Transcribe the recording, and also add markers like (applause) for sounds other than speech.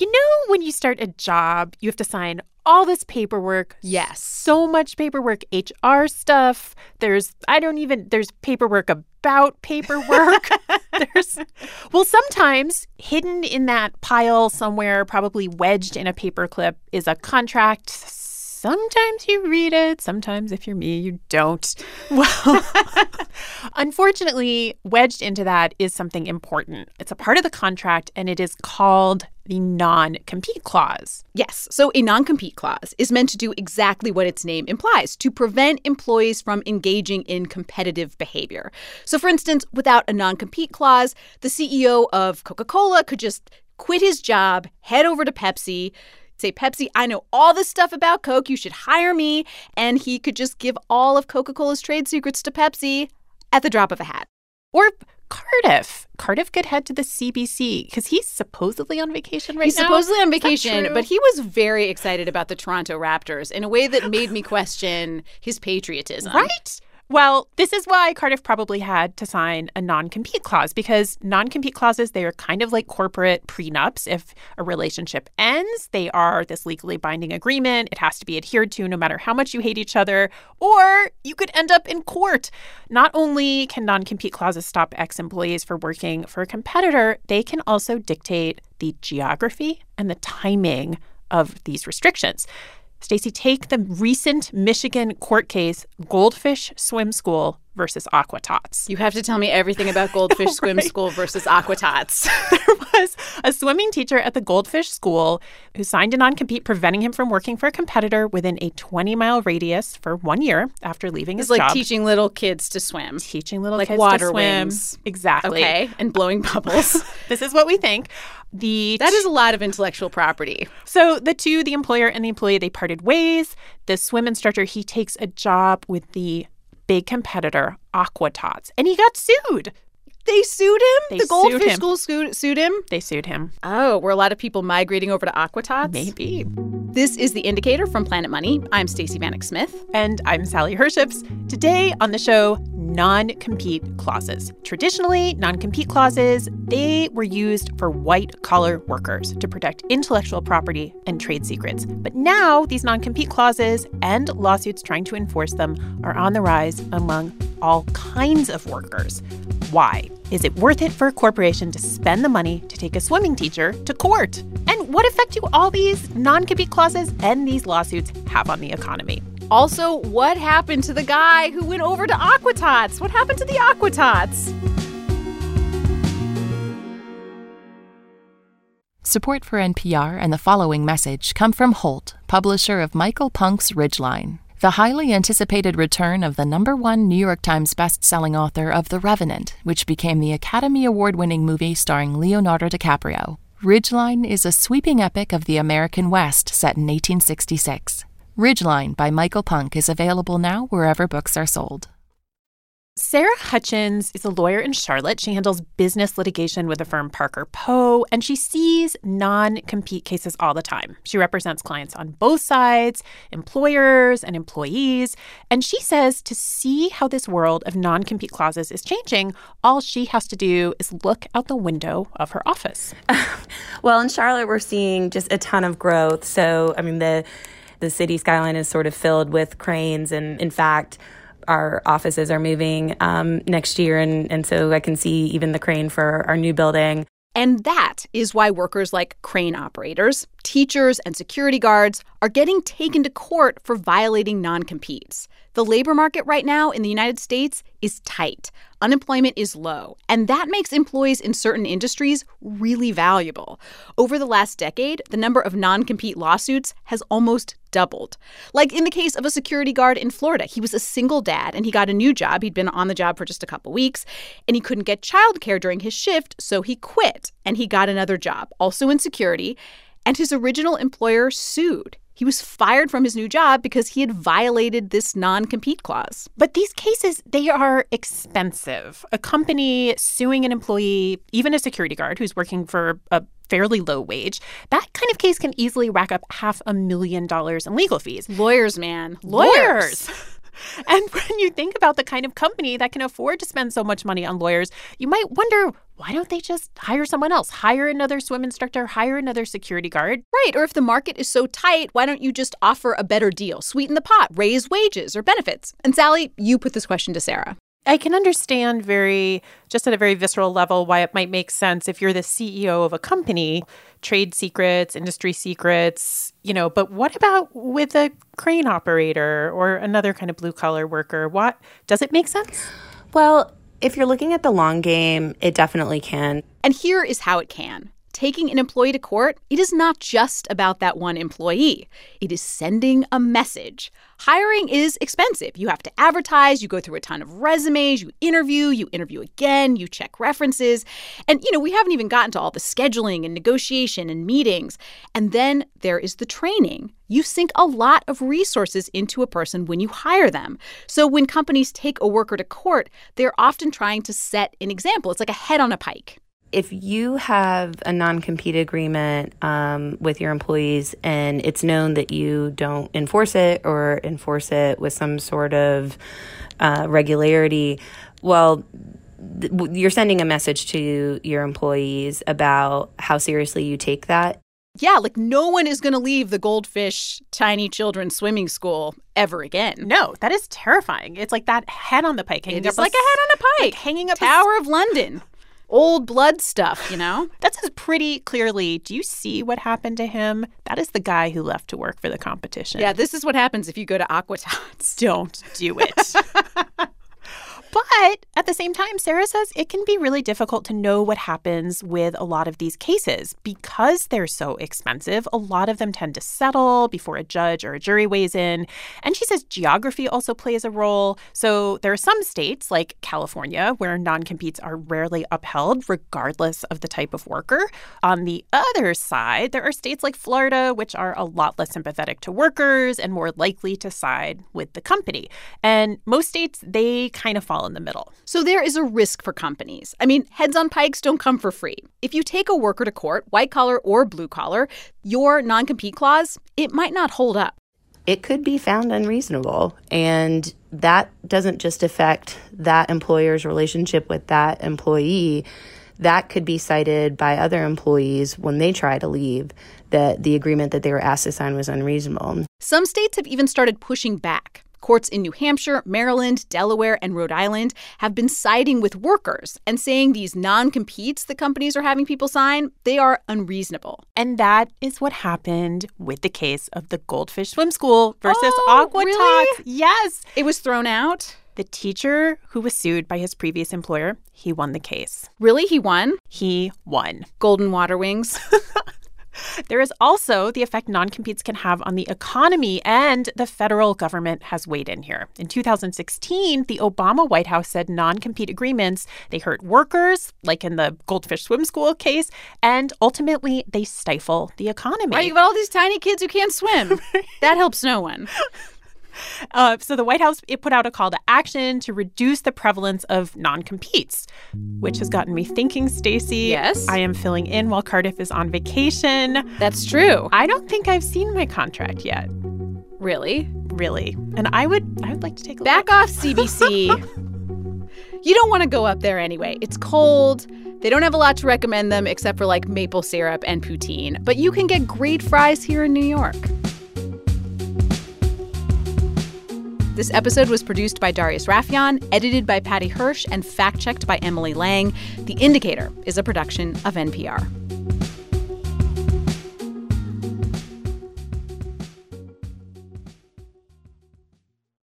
You know, when you start a job, you have to sign all this paperwork. Yes. So much paperwork, HR stuff. There's, I don't even, there's paperwork about paperwork. (laughs) there's, well, sometimes hidden in that pile somewhere, probably wedged in a paperclip, is a contract sometimes you read it. Sometimes, if you're me, you don't. Well, (laughs) unfortunately, wedged into that is something important. It's a part of the contract, and it is called the non compete clause. Yes. So a non compete clause is meant to do exactly what its name implies to prevent employees from engaging in competitive behavior. So, for instance, without a non compete clause, the CEO of Coca Cola could just quit his job, head over to Pepsi, say, Pepsi, I know all this stuff about Coke. You should hire me. And he could just give all of Coca Cola's trade secrets to Pepsi at the drop of a hat. Or Cardiff. Cardiff could head to the CBC because he's supposedly on vacation right he's now. He's supposedly on vacation, but he was very excited about the Toronto Raptors in a way that made me question his patriotism. Right? Well, this is why Cardiff probably had to sign a non-compete clause because non-compete clauses they are kind of like corporate prenups. If a relationship ends, they are this legally binding agreement. It has to be adhered to no matter how much you hate each other, or you could end up in court. Not only can non-compete clauses stop ex-employees from working for a competitor, they can also dictate the geography and the timing of these restrictions. Stacey, take the recent Michigan court case, Goldfish Swim School versus Aquatots. You have to tell me everything about (laughs) Goldfish Swim. School versus Aquatots. (laughs) there was a swimming teacher at the Goldfish School who signed a non compete preventing him from working for a competitor within a 20 mile radius for one year after leaving his it's like job. teaching little kids to swim. Teaching little like kids water to swim. Wings. Exactly. Okay. And blowing bubbles. (laughs) this is what we think. The That is a lot of intellectual property. So the two, the employer and the employee, they parted ways. The swim instructor, he takes a job with the big competitor, Aquatots, and he got sued. They sued him? They the Goldfish sued him. School sued, sued him? They sued him. Oh, were a lot of people migrating over to Aquatots? Maybe. This is The Indicator from Planet Money. I'm Stacey Vanek Smith. And I'm Sally Herships. Today on the show, non-compete clauses. Traditionally, non-compete clauses, they were used for white-collar workers to protect intellectual property and trade secrets. But now these non-compete clauses and lawsuits trying to enforce them are on the rise among all kinds of workers. Why? Is it worth it for a corporation to spend the money to take a swimming teacher to court? And what effect do all these non compete clauses and these lawsuits have on the economy? Also, what happened to the guy who went over to Aquatots? What happened to the Aquatots? Support for NPR and the following message come from Holt, publisher of Michael Punke's Ridgeline the highly anticipated return of the number one New York Times bestselling author of The Revenant, which became the Academy Award winning movie starring Leonardo DiCaprio. Ridgeline is a sweeping epic of the American West set in 1866. Ridgeline by Michael Punke is available now wherever books are sold. Sarah Hutchins is a lawyer in Charlotte. She handles business litigation with the firm Parker Poe, and she sees non compete cases all the time. She represents clients on both sides, employers and employees. And she says to see how this world of non compete clauses is changing, all she has to do is look out the window of her office. (laughs) well, in Charlotte, we're seeing just a ton of growth. So, I mean, the the city skyline is sort of filled with cranes, and in fact, our offices are moving um, next year, and, and so I can see even the crane for our new building. And that is why workers like crane operators, teachers, and security guards are getting taken to court for violating non competes. The labor market right now in the United States is tight. Unemployment is low, and that makes employees in certain industries really valuable. Over the last decade, the number of non compete lawsuits has almost doubled. Like in the case of a security guard in Florida, he was a single dad and he got a new job. He'd been on the job for just a couple weeks and he couldn't get childcare during his shift, so he quit and he got another job, also in security. And his original employer sued. He was fired from his new job because he had violated this non compete clause. But these cases, they are expensive. A company suing an employee, even a security guard who's working for a fairly low wage, that kind of case can easily rack up half a million dollars in legal fees. Lawyers, man. Lawyers. (laughs) and (laughs) when you think about the kind of company that can afford to spend so much money on lawyers, you might wonder why don't they just hire someone else? Hire another swim instructor, hire another security guard. Right. Or if the market is so tight, why don't you just offer a better deal, sweeten the pot, raise wages or benefits? And Sally, you put this question to Sarah. I can understand very, just at a very visceral level, why it might make sense if you're the CEO of a company, trade secrets, industry secrets, you know, but what about with a crane operator or another kind of blue collar worker? What does it make sense? Well, if you're looking at the long game, it definitely can. And here is how it can taking an employee to court, it is not just about that one employee. It is sending a message. Hiring is expensive. You have to advertise, you go through a ton of resumes, you interview, you interview again, you check references. And, you know, we haven't even gotten to all the scheduling and negotiation and meetings. And then there is the training. You sink a lot of resources into a person when you hire them. So when companies take a worker to court, they're often trying to set an example. It's like a head on a pike if you have a non compete agreement um, with your employees and it's known that you don't enforce it or enforce it with some sort of uh, regularity, well, th- you're sending a message to your employees about how seriously you take that. Yeah, like no one is going to leave the goldfish tiny children swimming school ever again. No, that is terrifying. It's like that head on the pike hanging it's up. like a, a head on a pike. Like hanging up Tower a... of London old blood stuff, you know? (laughs) that says pretty clearly do you see what happened to him? That is the guy who left to work for the competition. Yeah, this is what happens if you go to Aqua Tots. Don't do it. (laughs) But at the same time, Sarah says it can be really difficult to know what happens with a lot of these cases. Because they're so expensive, a lot of them tend to settle before a judge or a jury weighs in. And she says geography also plays a role. So there are some states, like California, where non competes are rarely upheld, regardless of the type of worker. On the other side, there are states like Florida, which are a lot less sympathetic to workers and more likely to side with the company. And most states, they kind of fall in the middle. So there is a risk for companies. I mean, heads on pikes don't come for free. If you take a worker to court, white collar or blue collar, your non compete clause, it might not hold up. It could be found unreasonable. And that doesn't just affect that employer's relationship with that employee. That could be cited by other employees when they try to leave that the agreement that they were asked to sign was unreasonable. Some states have even started pushing back. Courts in New Hampshire, Maryland, Delaware, and Rhode Island have been siding with workers and saying these non-competes that companies are having people sign, they are unreasonable. And that is what happened with the case of the Goldfish Swim School versus oh, Aqua really? Tots. Yes. It was thrown out. The teacher who was sued by his previous employer, he won the case. Really? He won? He won. Golden water wings. (laughs) There is also the effect non competes can have on the economy, and the federal government has weighed in here. In 2016, the Obama White House said non compete agreements they hurt workers, like in the Goldfish Swim School case, and ultimately they stifle the economy. Right, you've got all these tiny kids who can't swim. (laughs) that helps no one. Uh, so the White House it put out a call to action to reduce the prevalence of non-competes, which has gotten me thinking, Stacey. Yes. I am filling in while Cardiff is on vacation. That's true. I don't think I've seen my contract yet. Really? Really. And I would I would like to take a Back look. off, CBC. (laughs) you don't want to go up there anyway. It's cold. They don't have a lot to recommend them except for like maple syrup and poutine, but you can get great fries here in New York. This episode was produced by Darius Rafieyan, edited by Paddy Hirsch, and fact checked by Emily Lang. The Indicator is a production of NPR.